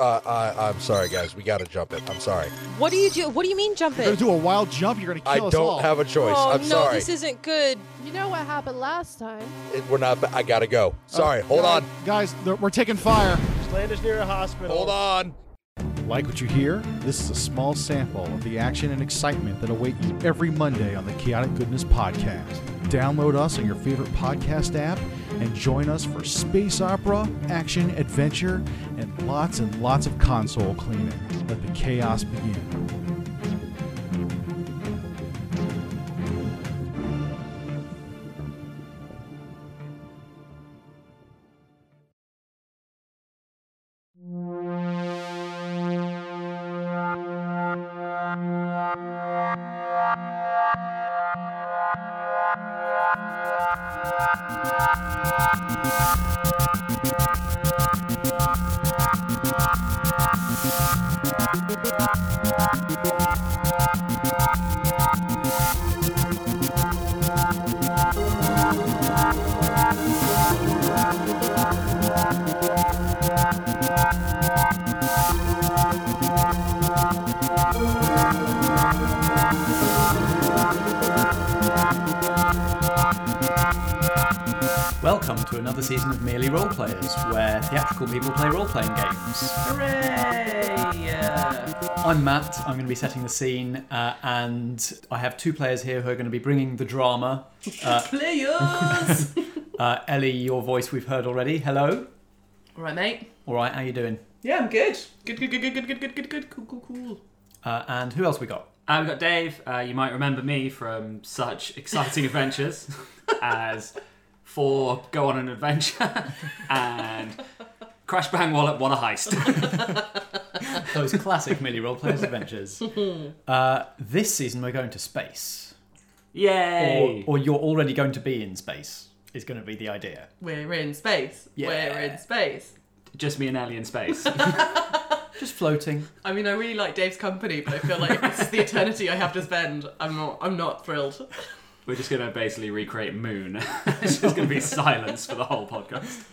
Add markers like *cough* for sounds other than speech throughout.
Uh, I, I'm sorry, guys. We got to jump it. I'm sorry. What do you do? What do you mean jump it? You're gonna it? do a wild jump. You're gonna I kill us don't have a choice. Oh I'm no, sorry. this isn't good. You know what happened last time? It- we're not. I gotta go. Sorry. Hold guys- on. guys. th- We're taking fire. Land is near a hospital. Hold on. Like what you hear? This is a small sample of the action and excitement that await you every Monday on the Chaotic Goodness Podcast. Download us on your favorite podcast app and join us for space opera, action, adventure, and lots and lots of console cleaning. Let the chaos begin. you Welcome to another season of Merely Role Players, where theatrical people play role playing games. Hooray! I'm Matt, I'm going to be setting the scene, uh, and I have two players here who are going to be bringing the drama. Uh, *laughs* Players! *laughs* uh, Ellie, your voice we've heard already. Hello. Alright, mate. All right, how are you doing? Yeah, I'm good. Good, good, good, good, good, good, good, good, good. Cool, cool, cool. Uh, and who else we got? Uh, we've got Dave. Uh, you might remember me from such exciting *laughs* adventures as for Go on an Adventure *laughs* and Crash Bang Wallet, What a Heist. *laughs* Those classic Merely Role Players adventures. *laughs* Uh, this season we're going to space. Or, Yay! or you're already going to be in space, is going to be the idea. We're in space. Yeah. We're in space. Just me and Ellie in space. Just floating. I mean, I really like Dave's company, but I feel like this is the eternity I have to spend. I'm not. I'm not thrilled. We're just going to basically recreate Moon. *laughs* it's just going to be silence for the whole podcast.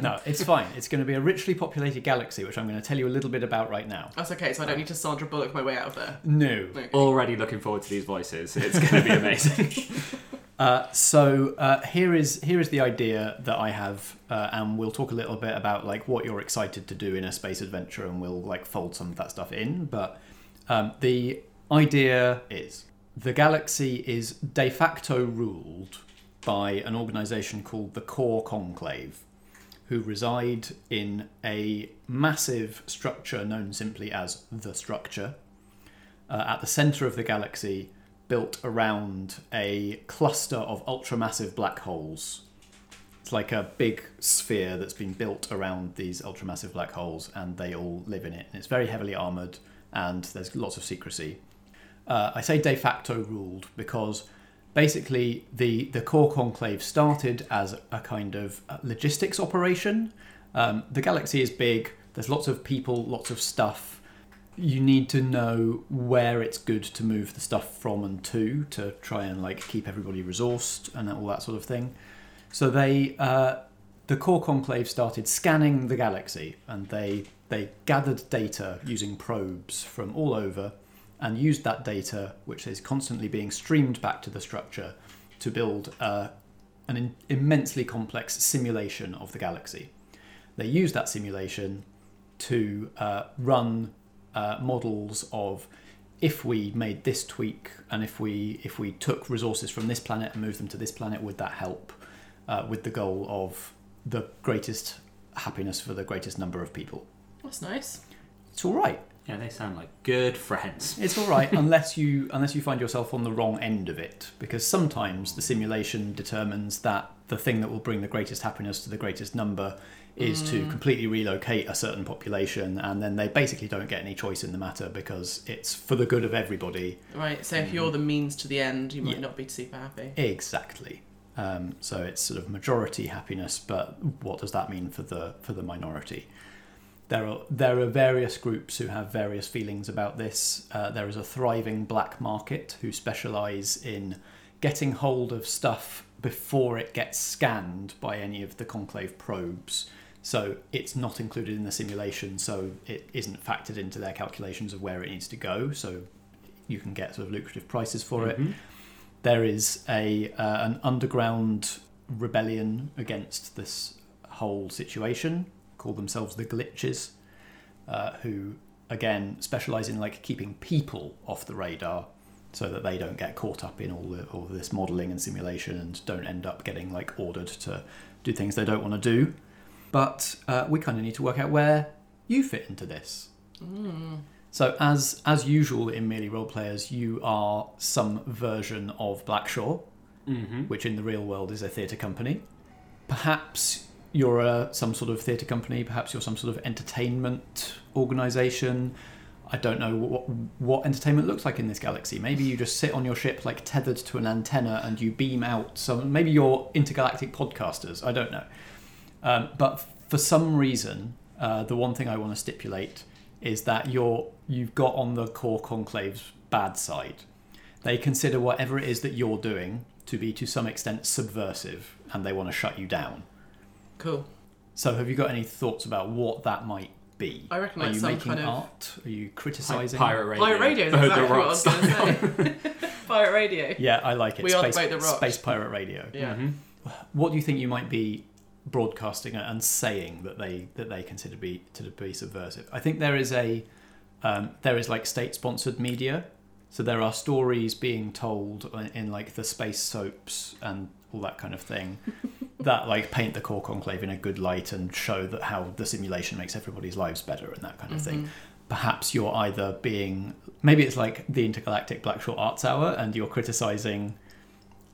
No, it's fine. It's going to be a richly populated galaxy, which I'm going to tell you a little bit about right now. That's okay, so I don't need to Sandra Bullock my way out of there. No. Okay. Already looking forward to these voices. It's going to be amazing. *laughs* *laughs* Uh, so uh, here is here is the idea that I have, uh, and we'll talk a little bit about like what you're excited to do in a space adventure, and we'll like fold some of that stuff in. But um, the idea is the galaxy is de facto ruled by an organization called the Core Conclave, who reside in a massive structure known simply as the structure uh, at the center of the galaxy, built around a cluster of ultramassive black holes. It's like a big sphere that's been built around these ultramassive black holes, and they all live in it. And it's very heavily armored, and there's lots of secrecy. Uh, I say de facto ruled because basically the, the core conclave started as a kind of uh, logistics operation. Um, the galaxy is big, there's lots of people, lots of stuff. You need to know where it's good to move the stuff from and to to try and like keep everybody resourced and all that sort of thing. So they, uh, the core conclave started scanning the galaxy, and they they gathered data using probes from all over, and used that data, which is constantly being streamed back to the structure, to build uh, an in- immensely complex simulation of the galaxy. They used that simulation to uh, run uh, models of if we made this tweak and if we if we took resources from this planet and moved them to this planet, would that help uh, with the goal of the greatest happiness for the greatest number of people? That's nice. It's all right. Yeah, they sound like good friends. It's all right unless you unless you find yourself on the wrong end of it, because sometimes the simulation determines that the thing that will bring the greatest happiness to the greatest number is to completely relocate a certain population, and then they basically don't get any choice in the matter because it's for the good of everybody. Right. So if you're the means to the end, you might Yeah. not be super happy. Exactly. Um, so it's sort of majority happiness, but what does that mean for the for the minority? There are there are various groups who have various feelings about this. Uh, there is a thriving black market who specialise in getting hold of stuff before it gets scanned by any of the conclave probes So it's not included in the simulation, so it isn't factored into their calculations of where it needs to go. So you can get sort of lucrative prices for it. Mhm. There is a uh, an underground rebellion against this whole situation, call themselves the Glitches, uh, who again specialize in like keeping people off the radar, so that they don't get caught up in all the all this modeling and simulation and don't end up getting like ordered to do things they don't want to do. But uh, we kind of need to work out where you fit into this. So as as usual in merely role players, you are some version of Blackshaw, Mhm. which in the real world is a theatre company. Perhaps you're a, some sort of theatre company. Perhaps you're some sort of entertainment organisation. I don't know what what entertainment looks like in this galaxy. Maybe you just sit on your ship like tethered to an antenna and you beam out some. Maybe you're intergalactic podcasters. I don't know. Um, but for some reason, uh, the one thing I want to stipulate is that you're you've got on the core conclave's bad side. They consider whatever it is that you're doing to be to some extent subversive, and they want to shut you down. Cool. So, have you got any thoughts about what that might be? I reckon Are like you some making kind of- art? Are you criticizing? Pirate radio. Pirate radio is The- the exactly what I rock was going style. to say. *laughs* *laughs* Pirate radio. Yeah, I like it. We are the space, boat that rocks. space pirate radio. Yeah. Mhm. What do you think you might be broadcasting and saying that they that they consider be to be subversive? I think there is a um, there is like state sponsored media, so there are stories being told in, in like the space soaps and all that kind of thing *laughs* that like paint the core conclave in a good light and show that how the simulation makes everybody's lives better and that kind of thing. Perhaps you're either being maybe it's like the intergalactic Blackshaw Arts Hour and you're criticizing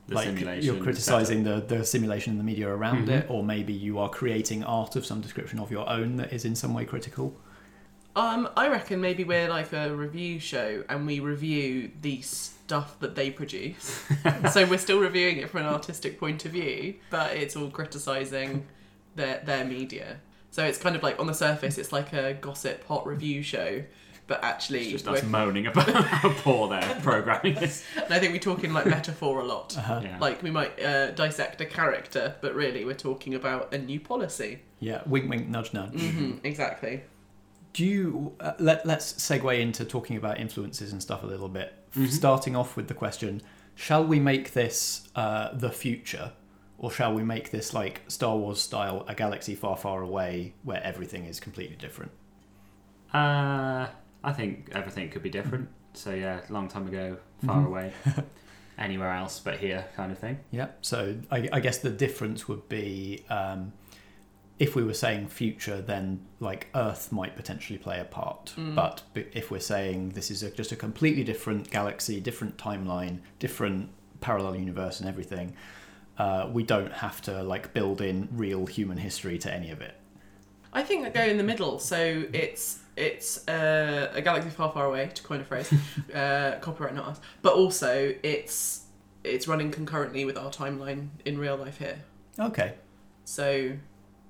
The like simulation you're criticizing the, the simulation and the media around Mhm. it, or maybe you are creating art of some description of your own that is in some way critical. Um, I reckon maybe we're like a review show and we review the stuff that they produce. *laughs* so we're still reviewing it from an artistic point of view, but it's all criticising their their media. So it's kind of like on the surface, it's like a gossip hot review show, but actually, It's just we're- us moaning about *laughs* how poor their *laughs* programming is. and I think we talk in like metaphor a lot. Uh-huh. Yeah. Like we might uh, dissect a character, but really we're talking about a new policy. Yeah, wink, wink, nudge, nudge. hmm exactly. Do you uh, let let's segue into talking about influences and stuff a little bit. Mhm. Starting off with the question: Shall we make this uh, the future, or shall we make this like Star Wars style, a galaxy far, far away, where everything is completely different? Uh, I think everything could be different. So yeah, long time ago, far Mhm. away, *laughs* anywhere else but here, kind of thing. Yeah. So I, I guess the difference would be um, if we were saying future, then like Earth might potentially play a part. Mm. But if we're saying this is a, just a completely different galaxy, different timeline, different parallel universe, and everything, uh, we don't have to like build in real human history to any of it. I think I go in the middle. So it's it's uh, a galaxy far, far away, to coin a phrase. *laughs* uh, copyright not us. But also it's it's running concurrently with our timeline in real life here. Okay. So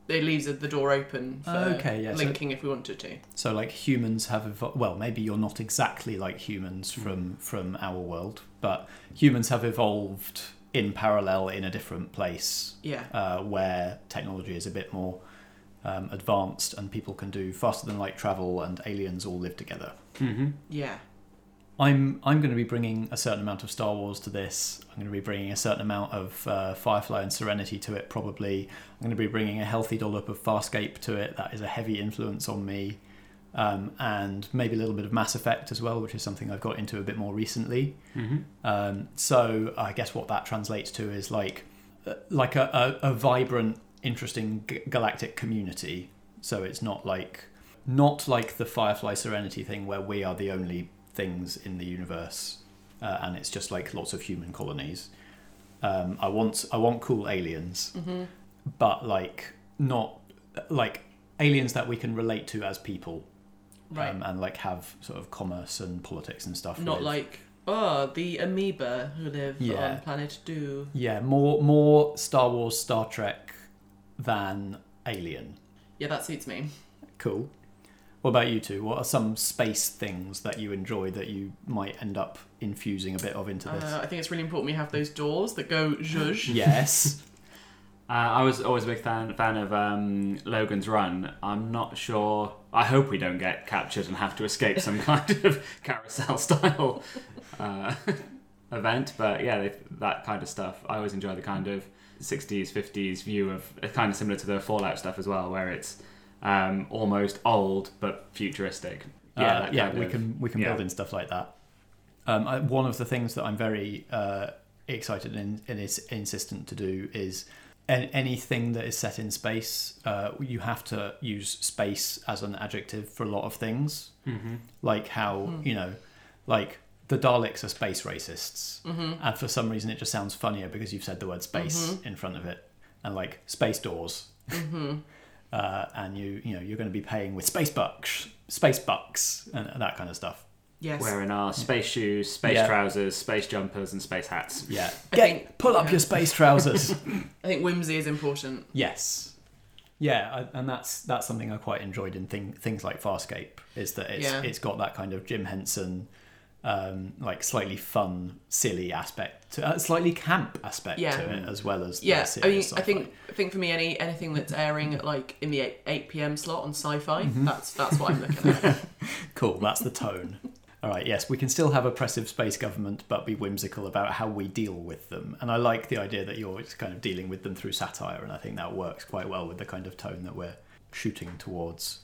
it leaves the door open for Okay, yeah, so- linking if we wanted to. So like humans have evolved. Well, maybe you're not exactly like humans from from our world, but humans have evolved in parallel in a different place Yeah. uh, where technology is a bit more um, advanced and people can do faster than light travel and aliens all live together. Mm-hmm. Yeah. I'm I'm going to be bringing a certain amount of Star Wars to this. I'm going to be bringing a certain amount of uh, Firefly and Serenity to it. Probably, I'm going to be bringing a healthy dollop of Farscape to it. That is a heavy influence on me, um, and maybe a little bit of Mass Effect as well, which is something I've got into a bit more recently. Mm-hmm. Um, so I guess what that translates to is like uh, like a, a, a vibrant, interesting g- galactic community. So it's not like not like the Firefly Serenity thing where we are the only things in the universe, uh, and it's just like lots of human colonies. Um, I want I want cool aliens, hmm but like not like aliens that we can relate to as people, Right. um, and like have sort of commerce and politics and stuff. Not with. like oh the amoeba who live Yeah. on planet Do. Yeah, more more Star Wars, Star Trek than Alien. Yeah, that suits me. Cool. What about you two? What are some space things that you enjoy that you might end up infusing a bit of into this? Uh, I think it's really important we have those doors that go zhuzh. *laughs* yes. *laughs* Uh, I was always a big fan fan of um, Logan's Run. I'm not sure. I hope we don't get captured and have to escape some *laughs* kind of carousel style uh, event. But yeah, they, that kind of stuff. I always enjoy the kind of 60s, 50s view of uh, kind of similar to the Fallout stuff as well, where it's um, almost old but futuristic. Yeah, that yeah, we of- can we can yeah. build in stuff like that. Um, I, one of the things that I'm very uh, excited and, and is insistent to do is an, anything that is set in space. Uh, you have to use space as an adjective for a lot of things, mm-hmm. like how you know, like the Daleks are space racists, and for some reason it just sounds funnier because you've said the word space in front of it, and like space doors. *laughs* Uh, and you, you know, you're going to be paying with space bucks, space bucks, and that kind of stuff. Yes. Wearing our space shoes, space Yeah. trousers, space jumpers, and space hats. Yeah. I Get, think- pull up yeah. your space trousers. *laughs* I think whimsy is important. yes. Yeah, I, and that's that's something I quite enjoyed in thing, things like Farscape is that it's Yeah. it's got that kind of Jim Henson, um, like slightly fun, silly aspect, to, uh, slightly camp aspect Yeah. to it as well as the Yeah, I mean, I sci-fi. think I think for me, any anything that's airing at like in the eight, 8 p.m. slot on Sci-Fi, Mm-hmm. that's that's what I'm looking at. *laughs* Cool, that's the tone. All right, yes, we can still have oppressive space government, but be whimsical about how we deal with them. And I like the idea that you're kind of dealing with them through satire, and I think that works quite well with the kind of tone that we're shooting towards.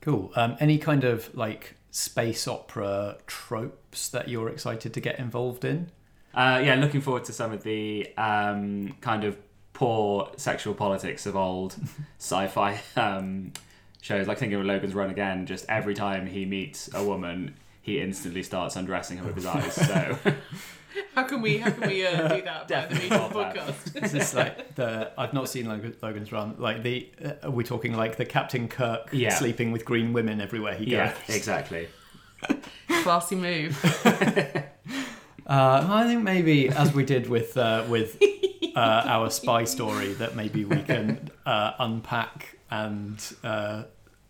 Cool. Um, any kind of like space opera tropes that you're excited to get involved in? Uh, yeah, looking forward to some of the um, kind of poor sexual politics of old *laughs* sci-fi um, shows. Like thinking of Logan's Run again. Just every time he meets a woman, he instantly starts undressing her with his eyes. So *laughs* How can we how can we uh, do that by the Definitely *laughs* media podcast? *laughs* Is this like the? I've not seen Logan, Logan's Run. Like the? Uh, are we talking like the Captain Kirk Yeah. sleeping with green women everywhere he goes? yeah, exactly. *laughs* Classy move. Uh, I think maybe, as we did with uh, with uh, our spy story, that maybe we can uh, unpack and uh,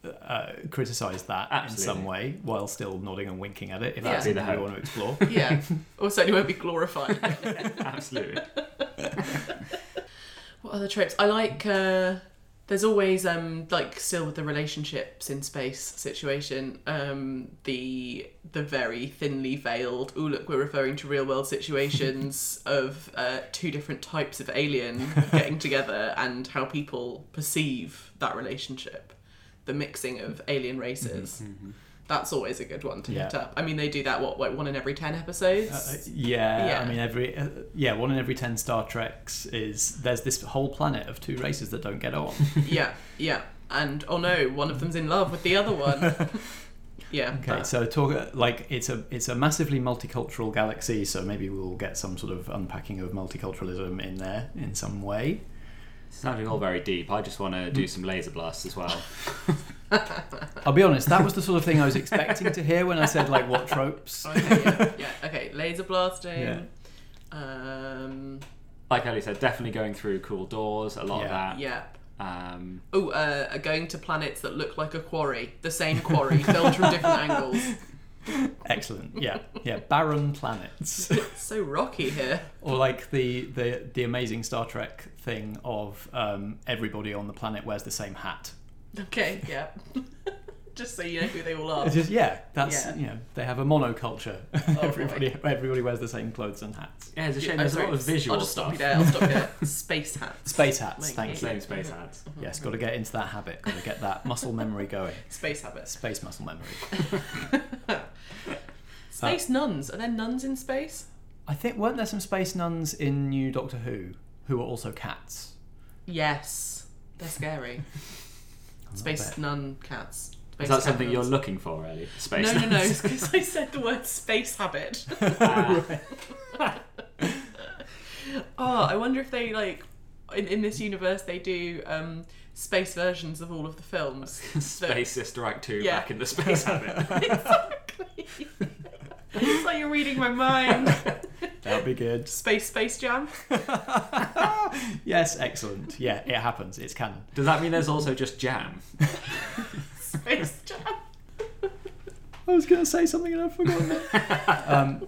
uh, criticize that in some way, while still nodding and winking at it. If Yeah. that's Be something we want to explore. *laughs* Yeah. *laughs* Also, it won't be glorified. *laughs* Absolutely. What other tropes? I like. Uh, there's always um like still with the relationships in space situation. Um, the the very thinly veiled. Oh look, we're referring to real world situations of uh, two different types of alien getting together and how people perceive that relationship. The mixing of alien races. That's always a good one to hit up. I mean, they do that what like one in every ten episodes. Uh, yeah, Yeah. I mean, every uh, yeah, one in every ten Star Treks is there's this whole planet of two races that don't get on. *laughs* Yeah, yeah. And oh no, one of them's in love with the other one. *laughs* yeah. Okay, that- so talk like it's a it's a massively multicultural galaxy, so maybe we'll get some sort of unpacking of multiculturalism in there in some way. Sounding all very deep. I just want to do some laser blasts as well. *laughs* I'll be honest, that was the sort of thing I was expecting to hear when I said like what tropes. *laughs* Okay, yeah, yeah. Okay, laser blasting. Yeah. Um, Like Ellie said, definitely going through cool doors. A lot Yeah. of yeah. that. Um, Oh, uh, going to planets that look like a quarry, the same quarry, filmed from different *laughs* angles. *laughs* Excellent. Yeah, yeah. Barren planets, It's so rocky here. or like the the the amazing Star Trek thing of um, everybody on the planet wears the same hat. Okay, yeah. *laughs* Just so you know who they all are. It's just yeah, that's Yeah. you know they have a monoculture. boy. *laughs* everybody everybody wears the same clothes and hats. yeah, it's a shame. Oh, There's a lot of visual I'll just stop stuff. you there. I'll stop you there. Space hats. Space hats. Like thank me. you. Same space hats. Yes, got to get into that habit. Got to get that muscle memory going. Space habits. Space muscle memory. Space nuns. Are there nuns in space? I think weren't there some space nuns in New Doctor Who who were also cats? Yes. They're scary. *laughs* Space nun cats. Is Space that cat something you're looking for, Ellie? Space. No, no, no. It's because I said the word space habit. *laughs* *laughs* oh, I wonder if they like in, in this universe they do um, space versions of all of the films. Space Sister Act 2 Yeah. back in the space habit. exactly. It's like you're reading my mind. *laughs* That'd be good. Space Space Jam. *laughs* Yes, excellent. Yeah, it happens. It's canon. Does that mean there's also just jam? *laughs* Space Jam. I was going to say something and I've forgotten it. um,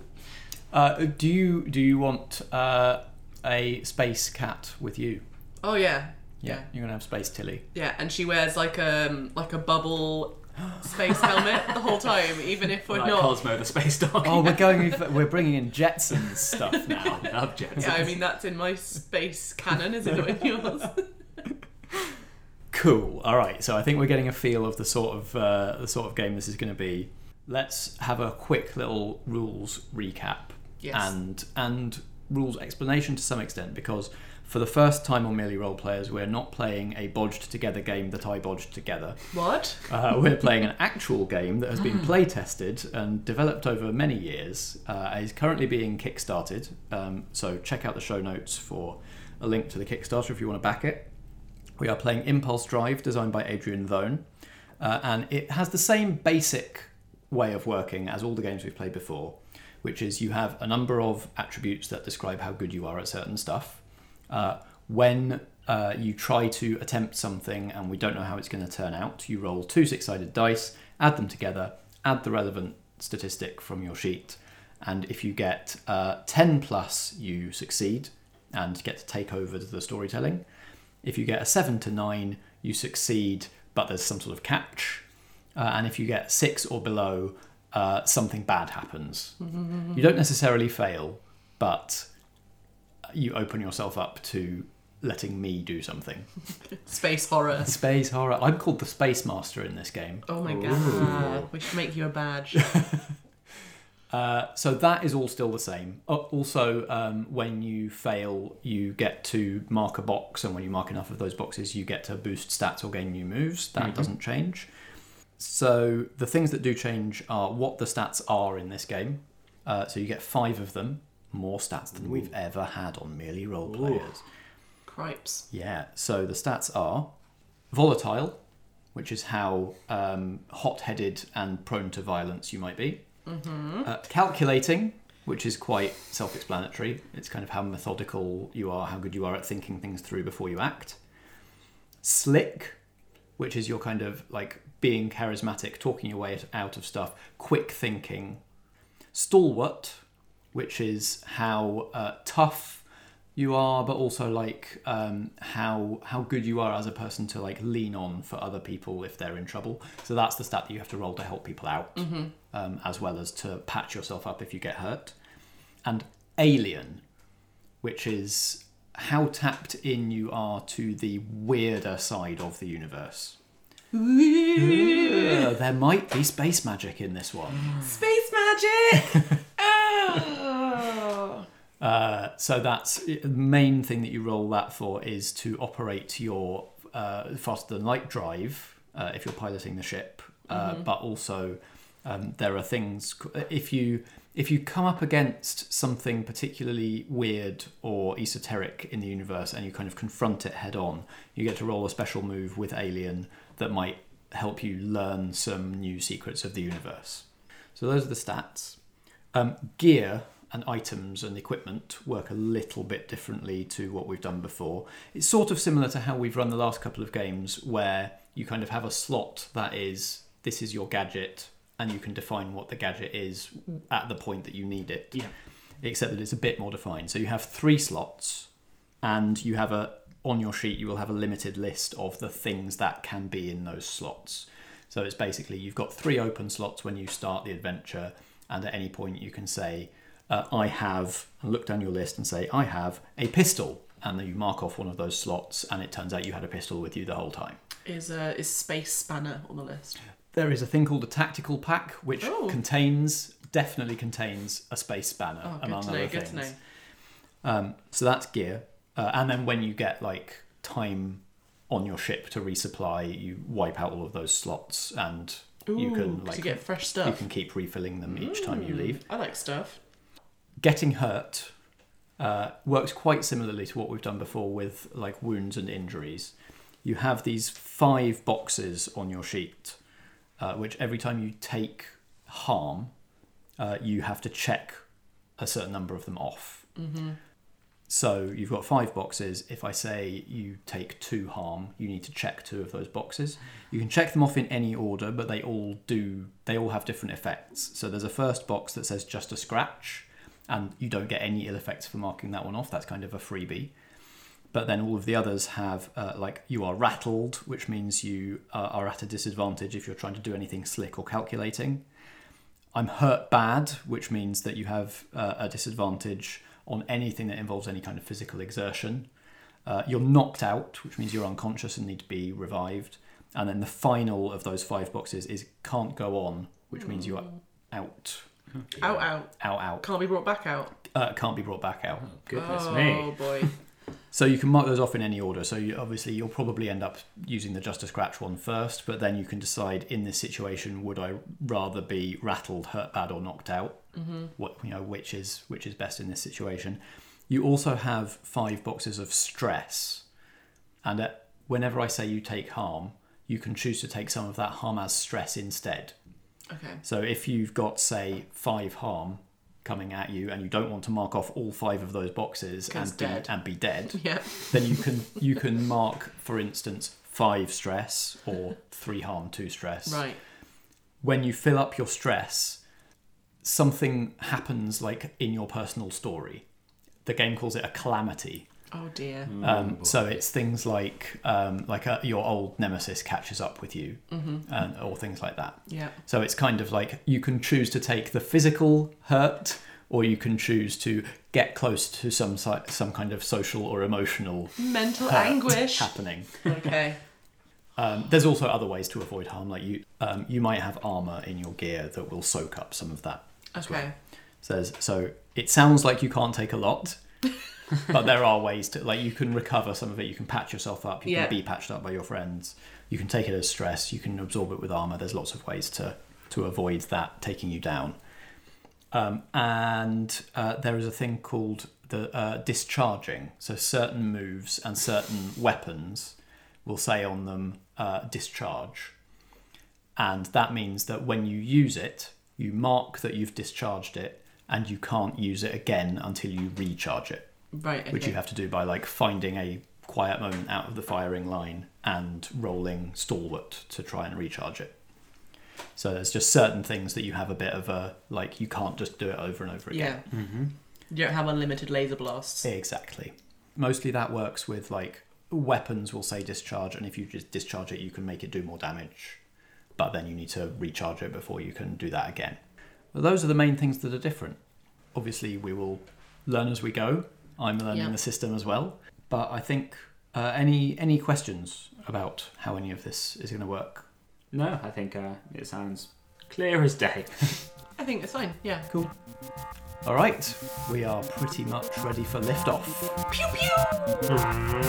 uh, do you do you want uh, a space cat with you? Oh yeah. Yeah, you're gonna have Space Tilly. Yeah, and she wears like a like a bubble space helmet the whole time, even if we're like not. Cosmo the space dog. Oh, we're going. with- We're bringing in Jetsons stuff *laughs* now. I love Jets. Yeah, I mean that's in my space canon, is it not in yours? *laughs* Cool. All right. So I think we're getting a feel of the sort of uh, the sort of game this is going to be. Let's have a quick little rules recap Yes. and and rules explanation to some extent because for the first time on Merely Role Players, we're not playing a bodged together game that I bodged together. what? Uh, we're playing an actual game that has been play tested and developed over many years. Uh, is currently being kickstarted. Um, so check out the show notes for a link to the Kickstarter if you want to back it. We are playing Impulse Drive, designed by Adrian Thone, uh, and it has the same basic way of working as all the games we've played before, which is you have a number of attributes that describe how good you are at certain stuff. Uh, when uh, you try to attempt something and we don't know how it's going to turn out, you roll two six sided dice, add them together, add the relevant statistic from your sheet, and if you get uh, 10 plus, you succeed and get to take over the storytelling. If you get a 7 to 9, you succeed, but there's some sort of catch. Uh, and if you get 6 or below, uh, something bad happens. *laughs* you don't necessarily fail, but you open yourself up to letting me do something. *laughs* Space horror. Space horror. I'm called the Space Master in this game. Oh my god. We should make you a badge. *laughs* Uh, so that is all still the same. Uh, Also, um, when you fail, you get to mark a box, and when you mark enough of those boxes, you get to boost stats or gain new moves. That doesn't change. So the things that do change are what the stats are in this game. Uh, so you get five of them, more stats than we've ever had on merely role players. Cripes. Yeah. So the stats are volatile, which is how um, hot-headed and prone to violence you might be. Uh, calculating, which is quite self-explanatory. It's kind of how methodical you are, how good you are at thinking things through before you act. Slick, which is your kind of like being charismatic, talking your way out of stuff. Quick thinking. Stalwart, which is how uh, tough you are, but also like um, how how good you are as a person to like lean on for other people if they're in trouble. So that's the stat that you have to roll to help people out, um, as well as to patch yourself up if you get hurt. And alien, which is how tapped in you are to the weirder side of the universe. Uh, there might be space magic in this one. Space magic! *laughs* Uh, so that's the main thing that you roll that for is to operate your uh, faster than light drive uh, if you're piloting the ship. Uh, But also, um, there are things if you if you come up against something particularly weird or esoteric in the universe and you kind of confront it head on, you get to roll a special move with Alien that might help you learn some new secrets of the universe. So those are the stats. Um, gear and items and equipment work a little bit differently to what we've done before. It's sort of similar to how we've run the last couple of games, where you kind of have a slot that is this is your gadget, and you can define what the gadget is at the point that you need it. Yeah. Except that it's a bit more defined. So you have three slots, and you have a on your sheet you will have a limited list of the things that can be in those slots. So it's basically you've got three open slots when you start the adventure, and at any point you can say, uh, "I have," and look down your list and say, "I have a pistol," and then you mark off one of those slots, and it turns out you had a pistol with you the whole time. Is uh, is Space Spanner on the list? There is a thing called a tactical pack, which Oh. contains definitely contains a space spanner Oh, among other things. Um, so that's gear, uh, and then when you get like time on your ship to resupply, you wipe out all of those slots, and you can like you get fresh stuff. you can keep refilling them each time you leave. I like stuff. Getting hurt uh, works quite similarly to what we've done before with like wounds and injuries. You have these five boxes on your sheet, uh, which every time you take harm, uh, you have to check a certain number of them off. So you've got five boxes. If I say you take two harm, you need to check two of those boxes. You can check them off in any order, but they all do. They all have different effects. So there's a first box that says just a scratch, and you don't get any ill effects for marking that one off. That's kind of a freebie. but then all of the others have uh, like you are rattled, which means you uh, are at a disadvantage if you're trying to do anything slick or calculating. I'm hurt bad, which means that you have uh, a disadvantage on anything that involves any kind of physical exertion. Uh, you're knocked out, which means you're unconscious and need to be revived. And then the final of those five boxes is can't go on, which means you are out, Out, out. out, out. Can't be brought back out. Uh, can't be brought back out. Goodness oh me. Oh, boy. *laughs* So you can mark those off in any order. So you, obviously you'll probably end up using the just a scratch one first, but then you can decide in this situation would I rather be rattled, hurt bad, or knocked out? Mm-hmm. What you know, which is which is best in this situation. You also have five boxes of stress, and uh, whenever I say you take harm, you can choose to take some of that harm as stress instead. Okay. So if you've got say five harm coming at you, and you don't want to mark off all five of those boxes and be, dead. and be dead, *laughs* Yeah. then you can you can mark, for instance, five stress or three harm, two stress. Right. When you fill up your stress, something happens like in your personal story. The game calls it a calamity. Oh dear. Um, so it's things like um, like uh your old nemesis catches up with you, and, or things like that. Yeah. So it's kind of like you can choose to take the physical hurt, or you can choose to get close to some some kind of social or emotional Mental hurt anguish. happening. Okay. *laughs* Um, there's also other ways to avoid harm, like you um, you might have armor in your gear that will soak up some of that. as well. Okay. So, so it sounds like you can't take a lot, *laughs* *laughs* but there are ways to like you can recover some of it. You can patch yourself up. You Yeah. can be patched up by your friends. You can take it as stress. You can absorb it with armor. There's lots of ways to to avoid that taking you down. Um, and uh, there is a thing called the uh, discharging. So certain moves and certain weapons will say on them uh, discharge, and that means that when you use it, you mark that you've discharged it, and you can't use it again until you recharge it, Right. Okay. which you have to do by like finding a quiet moment out of the firing line and rolling stalwart to try and recharge it. So there's just certain things that you have a bit of a like you can't just do it over and over again. Yeah. You don't have unlimited laser blasts. Exactly. Mostly that works with like weapons will say discharge, and if you just discharge it, you can make it do more damage. But then you need to recharge it before you can do that again. But those are the main things that are different. Obviously, we will learn as we go. I'm learning Yeah. the system as well. But I think uh, any any questions about how any of this is going to work? No, I think uh, it sounds clear as day. *laughs* I think it's fine. Yeah. Cool. All right, we are pretty much ready for liftoff. Pew pew.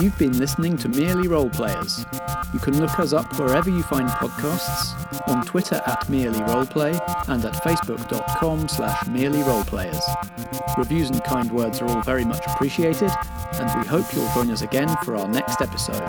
You've been listening to Merely Role Players. You can look us up wherever you find podcasts, on Twitter at Merely Roleplay, and at facebook.com slash Merely Roleplayers. Reviews and kind words are all very much appreciated, and we hope you'll join us again for our next episode.